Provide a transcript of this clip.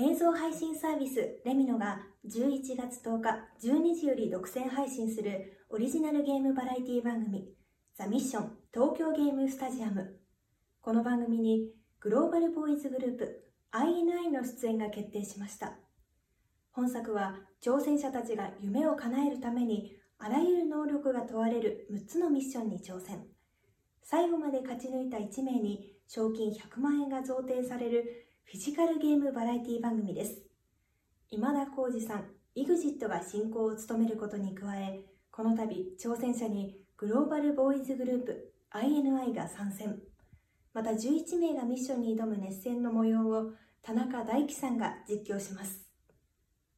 映像配信サービスレミノが11月10日12時より独占配信するオリジナルゲームバラエティ番組ザ・ミッション東京ゲームスタジアム。この番組にグローバルボーイズグループ INI の出演が決定しました。本作は挑戦者たちが夢を叶えるためにあらゆる能力が問われる6つのミッションに挑戦。最後まで勝ち抜いた1名に賞金100万円が贈呈されるフィジカルゲームバラエティ番組です。今田耕司さん EXIT が進行を務めることに加えこの度挑戦者にグローバルボーイズグループ INI が参戦。また11名がミッションに挑む熱戦の模様を田中大樹さんが実況します。